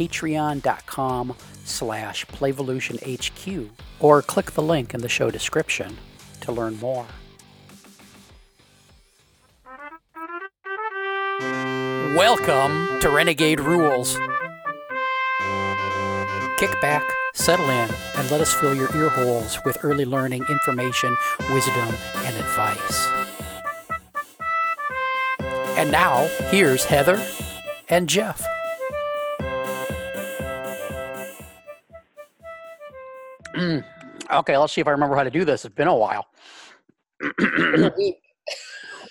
patreon.com slash playvolutionhq or click the link in the show description to learn more. Welcome to Renegade Rules. Kick back, settle in, and let us fill your ear holes with early learning, information, wisdom, and advice. And now, here's Heather and Jeff. okay, let's see if I remember how to do this. It's been a while.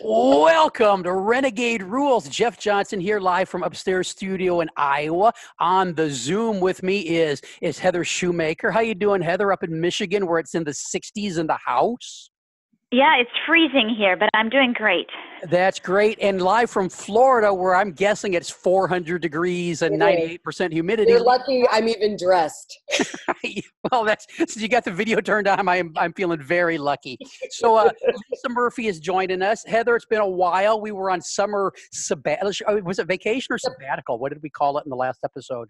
Welcome to Renegade Rules. Jeff Johnson here live from upstairs studio in Iowa. On the Zoom with me is is Heather Shoemaker. How you doing, Heather? Up in Michigan, where it's in the 60s in the house. Yeah, it's freezing here, but I'm doing great. That's great. And live from Florida, where I'm guessing it's 400 degrees and 98% humidity. You're lucky I'm even dressed. well, that's since you got the video turned on. I'm I'm feeling very lucky. So uh, Lisa Murphy is joining us. Heather, it's been a while. We were on summer sabbatical. Was it vacation or sabbatical? What did we call it in the last episode?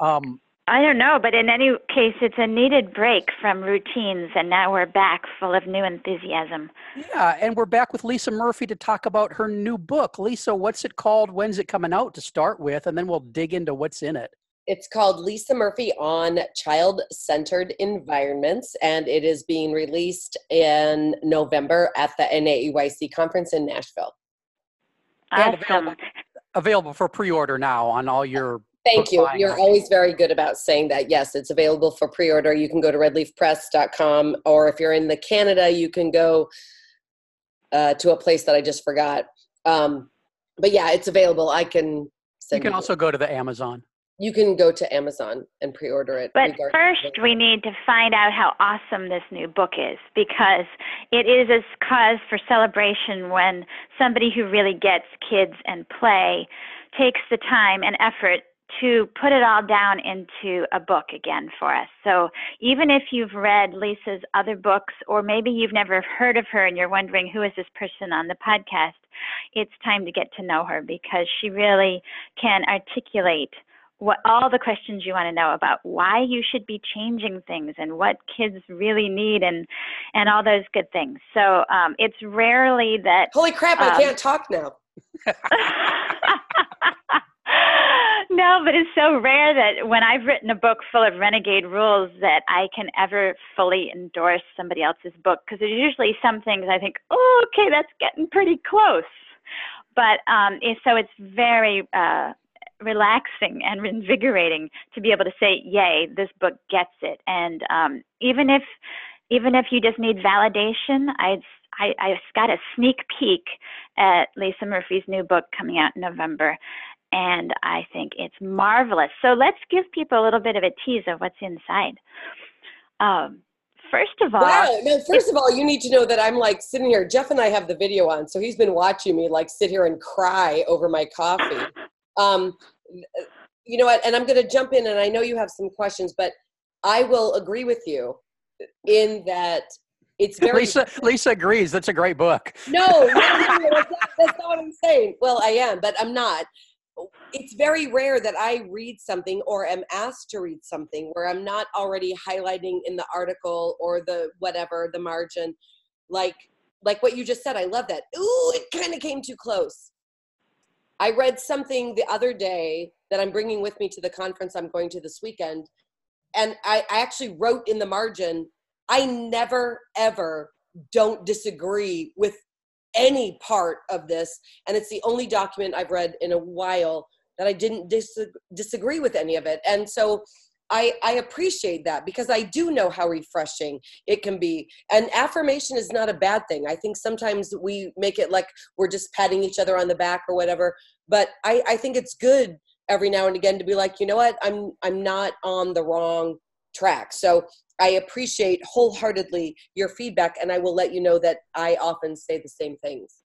Um, I don't know, but in any case, it's a needed break from routines, and now we're back full of new enthusiasm. Yeah, and we're back with Lisa Murphy to talk about her new book. Lisa, what's it called? When's it coming out to start with? And then we'll dig into what's in it. It's called Lisa Murphy on Child Centered Environments, and it is being released in November at the NAEYC conference in Nashville. Awesome. Available, available for pre order now on all your Thank you. You're always very good about saying that. Yes, it's available for pre-order. You can go to redleafpress.com or if you're in the Canada, you can go uh, to a place that I just forgot. Um, but yeah, it's available. I can You can also go to the Amazon. You can go to Amazon and pre-order it. But first, we need to find out how awesome this new book is because it is a cause for celebration when somebody who really gets kids and play takes the time and effort to put it all down into a book again for us. So even if you've read Lisa's other books, or maybe you've never heard of her and you're wondering who is this person on the podcast, it's time to get to know her because she really can articulate what all the questions you want to know about why you should be changing things and what kids really need and and all those good things. So um, it's rarely that. Holy crap! Um, I can't talk now. no, but it's so rare that when I've written a book full of renegade rules that I can ever fully endorse somebody else's book because there's usually some things I think, oh, okay, that's getting pretty close. But um, so it's very uh, relaxing and invigorating to be able to say, "Yay, this book gets it." And um, even if even if you just need validation, I'd I, I got a sneak peek at Lisa Murphy's new book coming out in November, and I think it's marvelous. So let's give people a little bit of a tease of what's inside. Um, first of all, wow. No, first of all, you need to know that I'm like sitting here. Jeff and I have the video on, so he's been watching me like sit here and cry over my coffee. Um, you know what? And I'm going to jump in, and I know you have some questions, but I will agree with you in that it's very Lisa. Lisa agrees. That's a great book. No, no, no, that's, not, that's not what I'm saying. Well, I am, but I'm not it's very rare that I read something or am asked to read something where I'm not already highlighting in the article or the whatever the margin, like like what you just said. I love that. Ooh, it kind of came too close. I read something the other day that I'm bringing with me to the conference I'm going to this weekend, and I, I actually wrote in the margin, I never ever don't disagree with any part of this and it's the only document i've read in a while that i didn't dis- disagree with any of it and so I, I appreciate that because I do know how refreshing it can be. And affirmation is not a bad thing. I think sometimes we make it like we're just patting each other on the back or whatever. But I, I think it's good every now and again to be like you know what i'm i'm not on the wrong track so i appreciate wholeheartedly your feedback and i will let you know that i often say the same things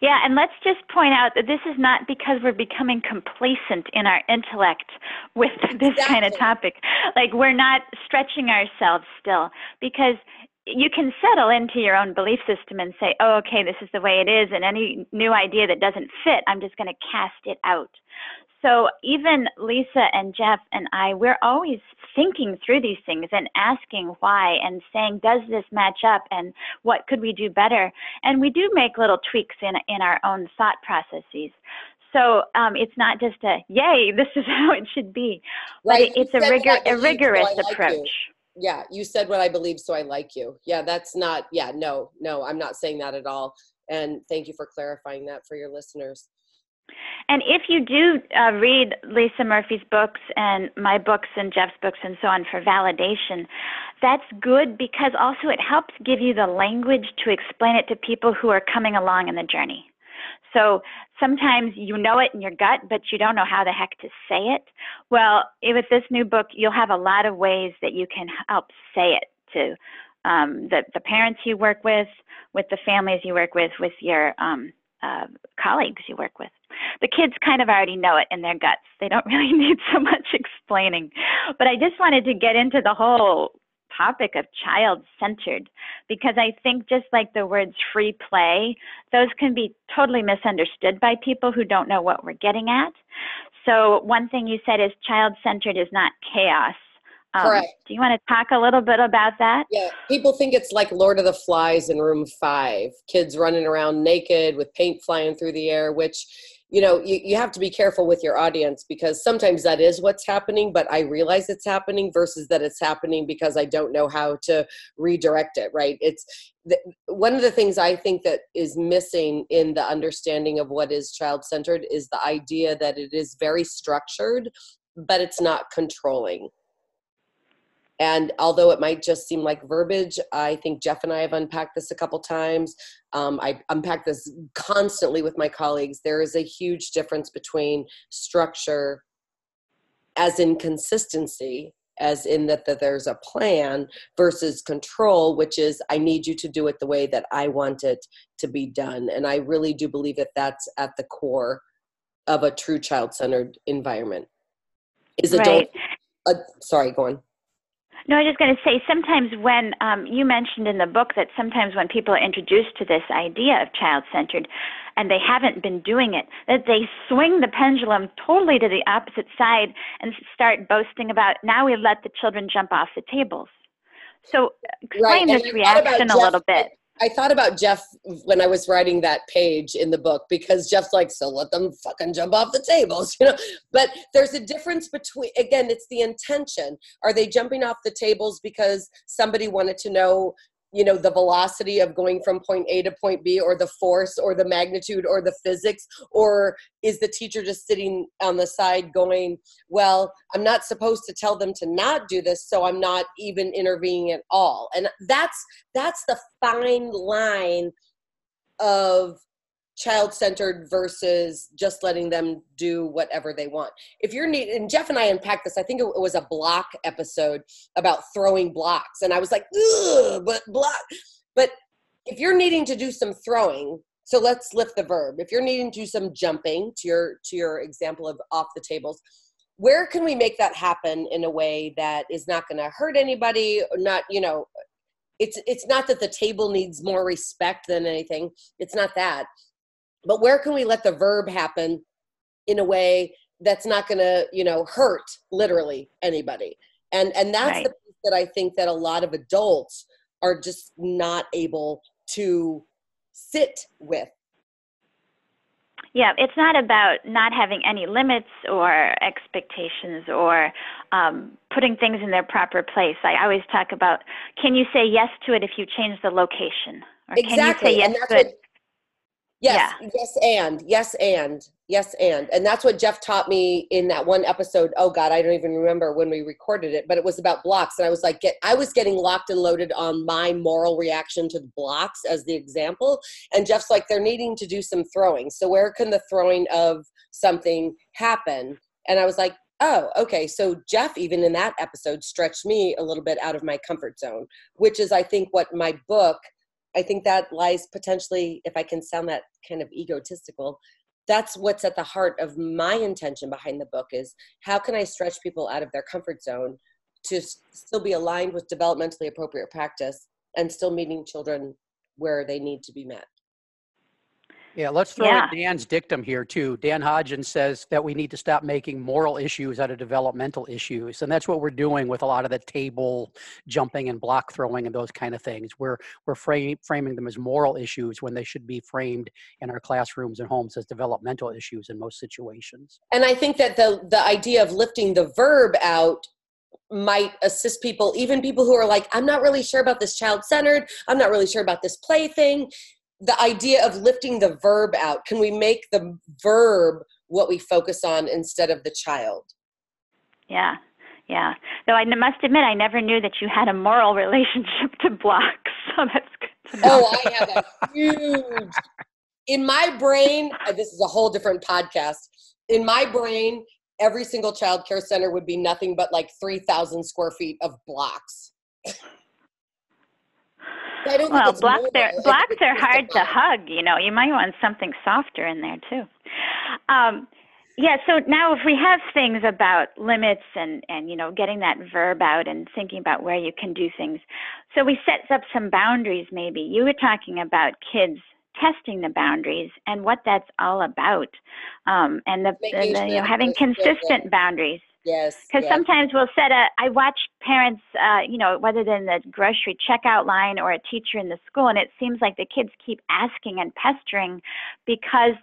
yeah, and let's just point out that this is not because we're becoming complacent in our intellect with this exactly. kind of topic. Like we're not stretching ourselves still because you can settle into your own belief system and say, oh, okay, this is the way it is, and any new idea that doesn't fit, I'm just going to cast it out. So even Lisa and Jeff and I, we're always thinking through these things and asking why and saying, does this match up and what could we do better? And we do make little tweaks in, in our own thought processes. So um, it's not just a yay, this is how it should be, right. but it's a, rigor, a rigorous so like approach. You yeah you said what i believe so i like you yeah that's not yeah no no i'm not saying that at all and thank you for clarifying that for your listeners and if you do uh, read Lisa Murphy's books and my books and Jeff's books and so on for validation, that's good because also it helps give you the language to explain it to people who are coming along in the journey. So sometimes you know it in your gut, but you don't know how the heck to say it. Well, with this new book, you'll have a lot of ways that you can help say it to um, the, the parents you work with, with the families you work with, with your um, uh, colleagues you work with. The kids kind of already know it in their guts. They don't really need so much explaining. But I just wanted to get into the whole topic of child centered because I think just like the words free play, those can be totally misunderstood by people who don't know what we're getting at. So, one thing you said is child centered is not chaos. Um, Correct. Do you want to talk a little bit about that? Yeah, people think it's like Lord of the Flies in room five kids running around naked with paint flying through the air, which you know you, you have to be careful with your audience because sometimes that is what's happening but i realize it's happening versus that it's happening because i don't know how to redirect it right it's the, one of the things i think that is missing in the understanding of what is child centered is the idea that it is very structured but it's not controlling and although it might just seem like verbiage, I think Jeff and I have unpacked this a couple times. Um, I unpack this constantly with my colleagues. There is a huge difference between structure, as in consistency, as in that, that there's a plan, versus control, which is I need you to do it the way that I want it to be done. And I really do believe that that's at the core of a true child centered environment. Is adult. Right. Uh, sorry, go on. No, I was just going to say sometimes when um, you mentioned in the book that sometimes when people are introduced to this idea of child centered and they haven't been doing it, that they swing the pendulum totally to the opposite side and start boasting about now we let the children jump off the tables. So explain right. this reaction a little bit. I thought about Jeff when I was writing that page in the book because Jeff's like, so let them fucking jump off the tables, you know. But there's a difference between again, it's the intention. Are they jumping off the tables because somebody wanted to know you know the velocity of going from point a to point b or the force or the magnitude or the physics or is the teacher just sitting on the side going well i'm not supposed to tell them to not do this so i'm not even intervening at all. And that's that's the fine line of child centered versus just letting them do whatever they want. If you're need, and Jeff and I unpacked this, I think it was a block episode about throwing blocks, and I was like, but block. But if you're needing to do some throwing, so let's lift the verb. If you're needing to do some jumping, to your to your example of off the tables, where can we make that happen in a way that is not going to hurt anybody, or not, you know, it's it's not that the table needs more respect than anything. It's not that but where can we let the verb happen in a way that's not going to you know hurt literally anybody and and that's right. the piece that i think that a lot of adults are just not able to sit with yeah, it's not about not having any limits or expectations or um, putting things in their proper place. I always talk about can you say yes to it if you change the location? Or exactly. can you say yes to it Yes, Yeah. yes, and yes, and yes, and and that's what Jeff taught me in that one episode. Oh God, I don't even remember when we recorded it, but it was about blocks, and I was like, get, I was getting locked and loaded on my moral reaction to the blocks as the example, and Jeff's like, they're needing to do some throwing. So where can the throwing of something happen? And I was like, oh, okay. So Jeff, even in that episode, stretched me a little bit out of my comfort zone, which is, I think, what my book I think that lies potentially, if I can sound that kind of egotistical, that's what's at the heart of my intention behind the book is how can I stretch people out of their comfort zone to still be aligned with developmentally appropriate practice and still meeting children where they need to be met. Yeah, let's throw Yeah. in Dan's dictum here too. Dan Hodgins says that we need to stop making moral issues out of developmental issues, and that's what we're doing with a lot of the table jumping and block throwing and those kind of things. We're we're fra- framing them as moral issues when they should be framed in our classrooms and homes as developmental issues in most situations. And I think that the the idea of lifting the verb out might assist people, even people who are like, I'm not really sure about this child centered, I'm not really sure about this play thing. The idea of lifting the verb out, can we make the verb what we focus on instead of the child? Yeah, yeah. Though i must admit, I never knew that you had a moral relationship to blocks. So that's good to know. Oh, I have a huge. In my brain, this is a whole different podcast. In my brain, every single child care center would be nothing but like 3,000 square feet of blocks. I don't well, moral. are blocks are hard to hug. You know, you might want something softer in there too. Um, yeah. So now, if we have things about limits and and you know getting that verb out and thinking about where you can do things, so we set up some boundaries. Maybe you were talking about kids testing the boundaries and what that's all about, um, and the, the, the you know having that it's still consistent boundaries Yes. because yes. sometimes we'll set a i watch parents uh you know whether they're in the grocery checkout line or a teacher in the school and it seems like the kids keep asking and pestering because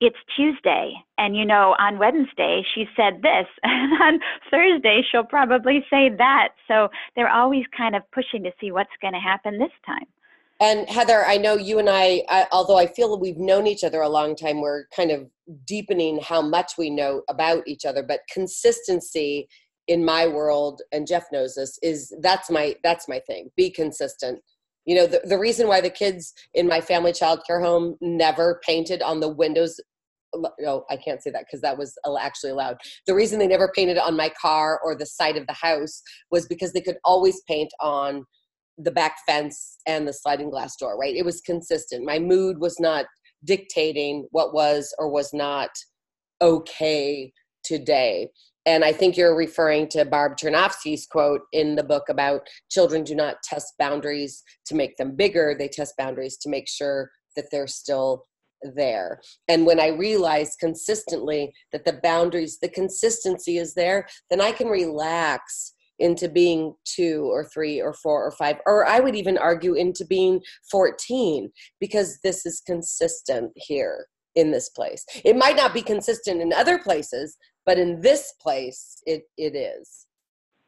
it's tuesday and you know on wednesday she said this and on thursday she'll probably say that so they're always kind of pushing to see what's going to happen this time And Heather, I know you and I, I, although I feel we've known each other a long time, we're kind of deepening how much we know about each other. But consistency in my world, and Jeff knows this, is that's my that's my thing. Be consistent. You know, the, the reason why the kids in my family child care home never painted on the windows. No, I can't say that because that was actually allowed. The reason they never painted on my car or the side of the house was because they could always paint on the back fence and the sliding glass door, right? It was consistent. My mood was not dictating what was or was not okay today. And I think you're referring to Barb Chernovsky's quote in the book about children do not test boundaries to make them bigger, they test boundaries to make sure that they're still there. And when I realize consistently that the boundaries, the consistency is there, then I can relax into being two or three or four or five, or I would even argue into being 14 because this is consistent here in this place. It might not be consistent in other places, but in this place, it, it is.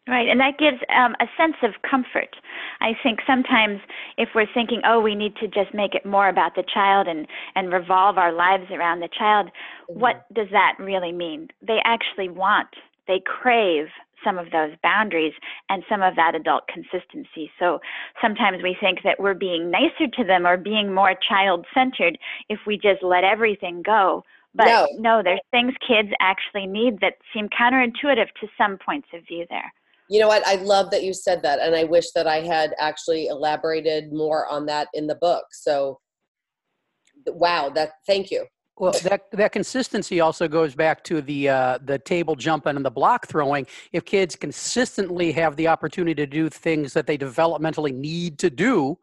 Right, and that gives um, a sense of comfort. I think sometimes if we're thinking, oh, we need to just make it more about the child and, and revolve our lives around the child, what does that really mean? They actually want, they crave some of those boundaries and some of that adult consistency. So sometimes we think that we're being nicer to them or being more child centered if we just let everything go. But No. no, there's things kids actually need that seem counterintuitive to some points of view there. You know what? I love that you said that, and I wish that I had actually elaborated more on that in the book. So, wow, that thank you. Well, that that consistency also goes back to the uh, the table jumping and the block throwing. If kids consistently have the opportunity to do things that they developmentally need to do,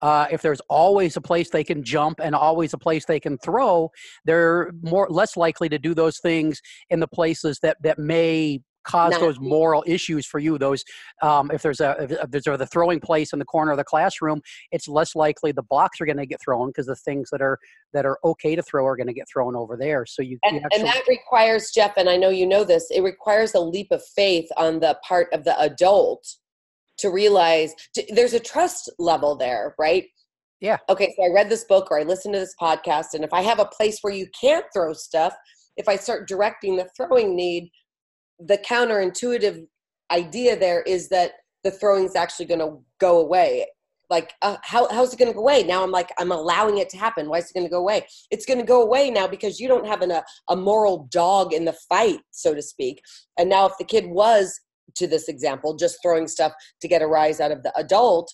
uh, if there's always a place they can jump and always a place they can throw, they're more less likely to do those things in the places that that may cause Not- those moral issues for you. Those um, if there's a if there's the throwing place in the corner of the classroom, it's less likely the blocks are going to get thrown because the things that are that are okay to throw are going to get thrown over there. So you, And, you actually, and that requires Jeff, and I know you know this. It requires a leap of faith on the part of the adult to realize to, there's a trust level there, right? Yeah. Okay, so I read this book or I listened to this podcast, and if I have a place where you can't throw stuff, if I start directing the throwing need, the counterintuitive idea there is that the throwing is actually going to go away. Like, uh, how, how's it going to go away? Now I'm like, I'm allowing it to happen. Why is it going to go away? It's going to go away now because you don't have an, a, a moral dog in the fight, so to speak. And now, if the kid was, to this example, just throwing stuff to get a rise out of the adult,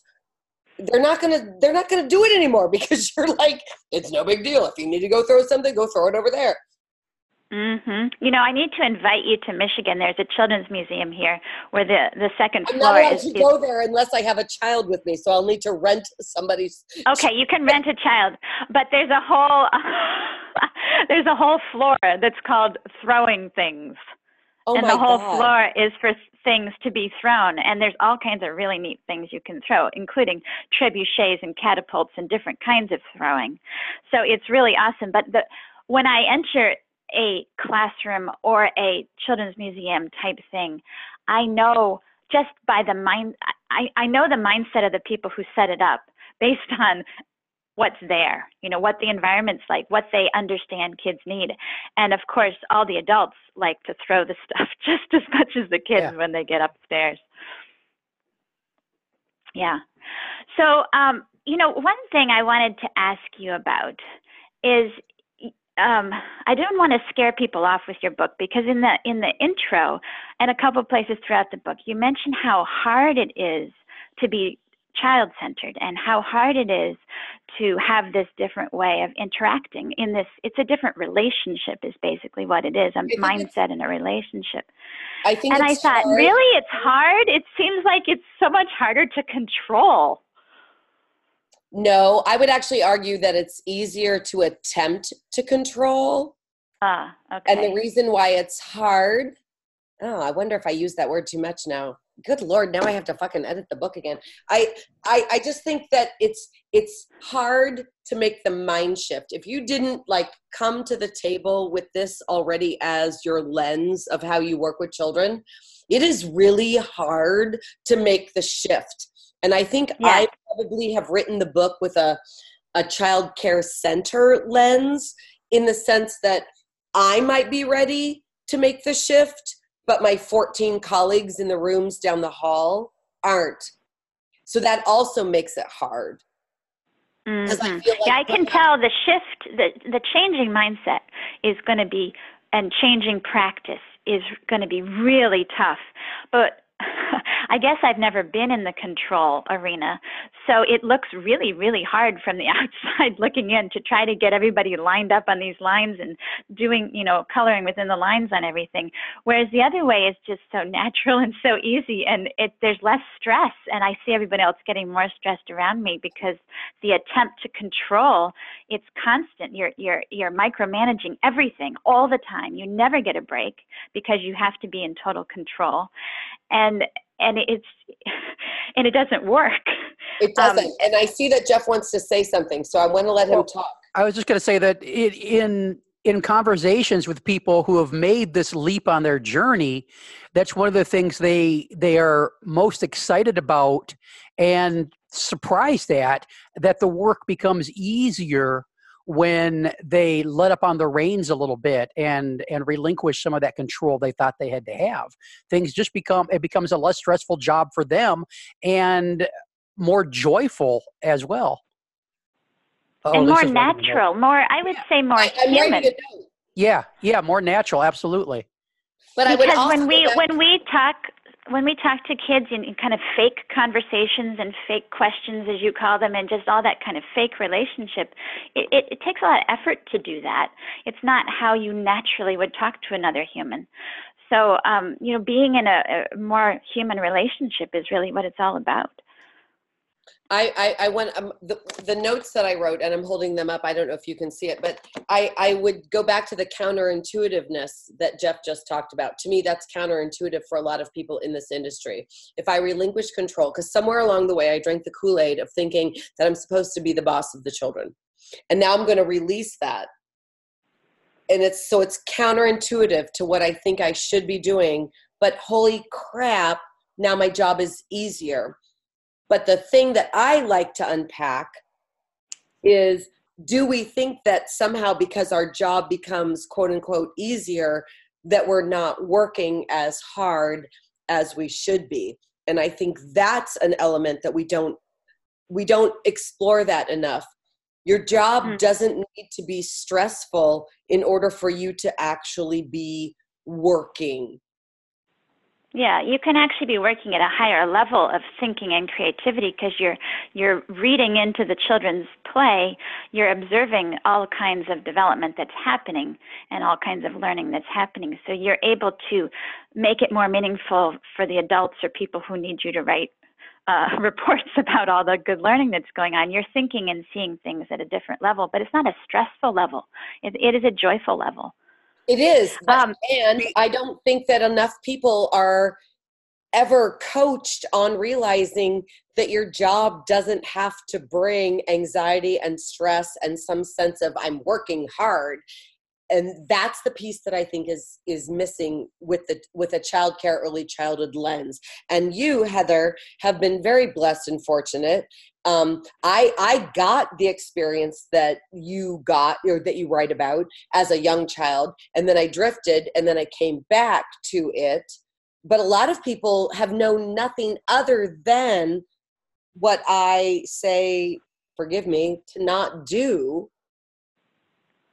they're not gonna they're not gonna do it anymore because you're like it's no big deal if you need to go throw something go throw it over there Mhm. You know, I need to invite you to Michigan. There's a children's museum here where the the second i'm floor not allowed is, to go there unless i have a child with me so i'll need to rent somebody's Okay, you can rent a child, but there's a whole there's a whole floor that's called throwing things. oh and the whole god floor is for things to be thrown and there's all kinds of really neat things you can throw including trebuchets and catapults and different kinds of throwing so it's really awesome but the when i enter a classroom or a children's museum type thing i know just by the mind i i know the mindset of the people who set it up based on what's there, you know, what the environment's like, what they understand kids need. And of course, all the adults like to throw the stuff just as much as the kids Yeah. when they get upstairs. Yeah. So, um, you know, one thing I wanted to ask you about is um, I don't want to scare people off with your book because in the in the intro and a couple places throughout the book, you mention how hard it is to be child centered and how hard it is to have this different way of interacting in this it's a different relationship is basically what it is a mindset in a relationship. I think and i thought hard. really? It's hard? It seems like it's so much harder to control no i would actually argue that it's easier to attempt to control. Ah okay and the reason why it's hard oh i wonder if i use that word too much now. Good lord now i have to fucking edit the book again. I i, I just think that it's it's hard to make the mind shift. If you didn't like come to the table with this already as your lens of how you work with children it is really hard to make the shift and i think Yeah. i probably have written the book with a a child care center lens in the sense that I might be ready to make the shift, but my 14 colleagues in the rooms down the hall aren't. So that also makes it hard. I Mhm. feel like yeah, I can tell the shift, the the changing mindset is going to be, and changing practice is going to be really tough. But I guess I've never been in the control arena, so it looks really, really hard from the outside looking in to try to get everybody lined up on these lines and doing, you know, coloring within the lines on everything. Whereas the other way is just so natural and so easy, and it there's less stress, and I see everybody else getting more stressed around me because the attempt to control it's constant you're you're you're micromanaging everything all the time you never get a break because you have to be in total control and and it's and it doesn't work It Um, doesn't. and I see that Jeff wants to say something, so I want to let him talk. I was just going to say that it, in in conversations with people who have made this leap on their journey, that's one of the things they they are most excited about and surprised at that the work becomes easier when they let up on the reins a little bit and and relinquish some of that control they thought they had to have things just become it becomes a less stressful job for them and more joyful as well Oh, and more is writing a note. natural more i would say more I, human writing it down. Yeah, yeah, more natural, absolutely. But I would because also when we when we talk when we talk to kids in, in kind of fake conversations and fake questions as you call them and just all that kind of fake relationship it, it, it takes a lot of effort to do that. It's not how you naturally would talk to another human. So um, you know being in a, a more human relationship is really what it's all about I, I, I went um, the, the notes that I wrote, and I'm holding them up. I don't know if you can see it, but I, I would go back to the counterintuitiveness that Jeff just talked about. To me, that's counterintuitive for a lot of people in this industry. If I relinquish control, because somewhere along the way I drank the Kool Aid of thinking that I'm supposed to be the boss of the children, and now I'm going to release that. And it's so it's counterintuitive to what I think I should be doing, but holy crap, now my job is easier but the thing that I like to unpack is do we think that somehow because our job becomes quote unquote easier that we're not working as hard as we should be? And i think that's an element that we don't we don't explore that enough. Your job mm-hmm. doesn't need to be stressful in order for you to actually be working yeah, you can actually be working at a higher level of thinking and creativity because you're you're reading into the children's play, you're observing all kinds of development that's happening and all kinds of learning that's happening. So you're able to make it more meaningful for the adults or people who need you to write uh, reports about all the good learning that's going on. You're thinking and seeing things at a different level, but it's not a stressful level. It, it is a joyful level. It is. Um, and I don't think that enough people are ever coached on realizing that your job doesn't have to bring anxiety and stress and some sense of I'm working hard and that's the piece that I think is is missing with the with a child care early childhood lens. And you, Heather, have been very blessed and fortunate. Um, I I got the experience that you got or that you write about as a young child, and then I drifted, and then I came back to it. But a lot of people have known nothing other than what I say. Forgive me to not do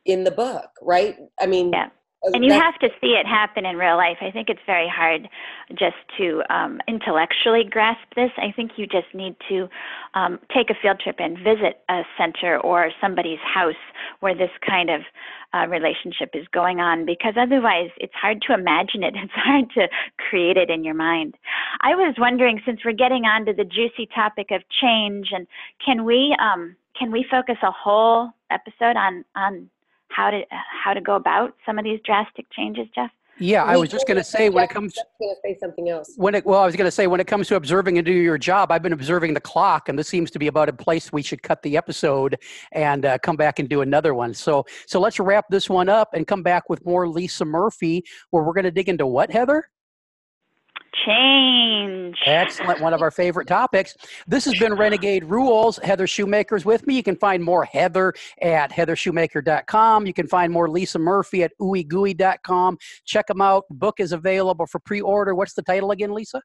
in the book, right? I mean, yeah. Uh, and you have to see it happen in real life. I think it's very hard just to um, intellectually grasp this. I think you just need to um, take a field trip and visit a center or somebody's house where this kind of uh, relationship is going on because otherwise it's hard to imagine it. It's hard to create it in your mind. I was wondering, since we're getting on to the juicy topic of change, and can we um, can we focus a whole episode on on how to how to go about some of these drastic changes, Jeff? Yeah, I was just going to say when it comes. Going to say something else. When it well, I was going to say when it comes to observing and doing your job, I've been observing the clock, and this seems to be about a place we should cut the episode and uh, come back and do another one. So, so let's wrap this one up and come back with more Lisa Murphy, where we're going to dig into what, Heather? Change. Excellent. One of our favorite topics. This has been Renegade Rules. Heather Shoemaker's with me. You can find more Heather at heathershoemaker.com. You can find more Lisa Murphy at ooeygooey.com. Check them out. Book is available for pre order. What's the title again, Lisa?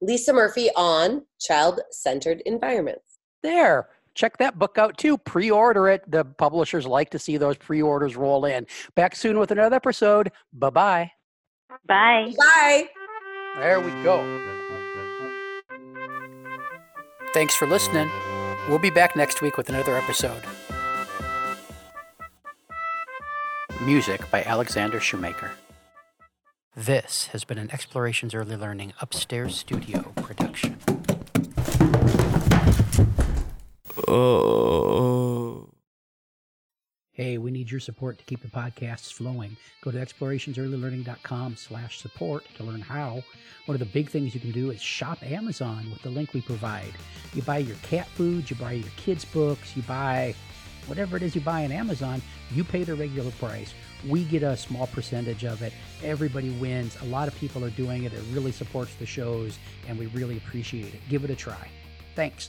Lisa Murphy on Child Centered Environments. There check that book out too. Pre order it. The publishers like to see those pre orders roll in. Back soon with another episode. Bye bye. Bye. Bye. There we go. Thanks for listening. We'll be back next week with another episode. Music by Alexander Shoemaker. This has been an Explorations Early Learning Upstairs Studio production. Oh. Hey, we need your support to keep the podcasts flowing. Go to explorationsearlylearning.com slash support to learn how. One of the big things you can do is shop Amazon with the link we provide. You buy your cat food, you buy your kids' books, you buy whatever it is you buy on Amazon, you pay the regular price. We get a small percentage of it. Everybody wins. A lot of people are doing it. It really supports the shows, and we really appreciate it. Give it a try. Thanks.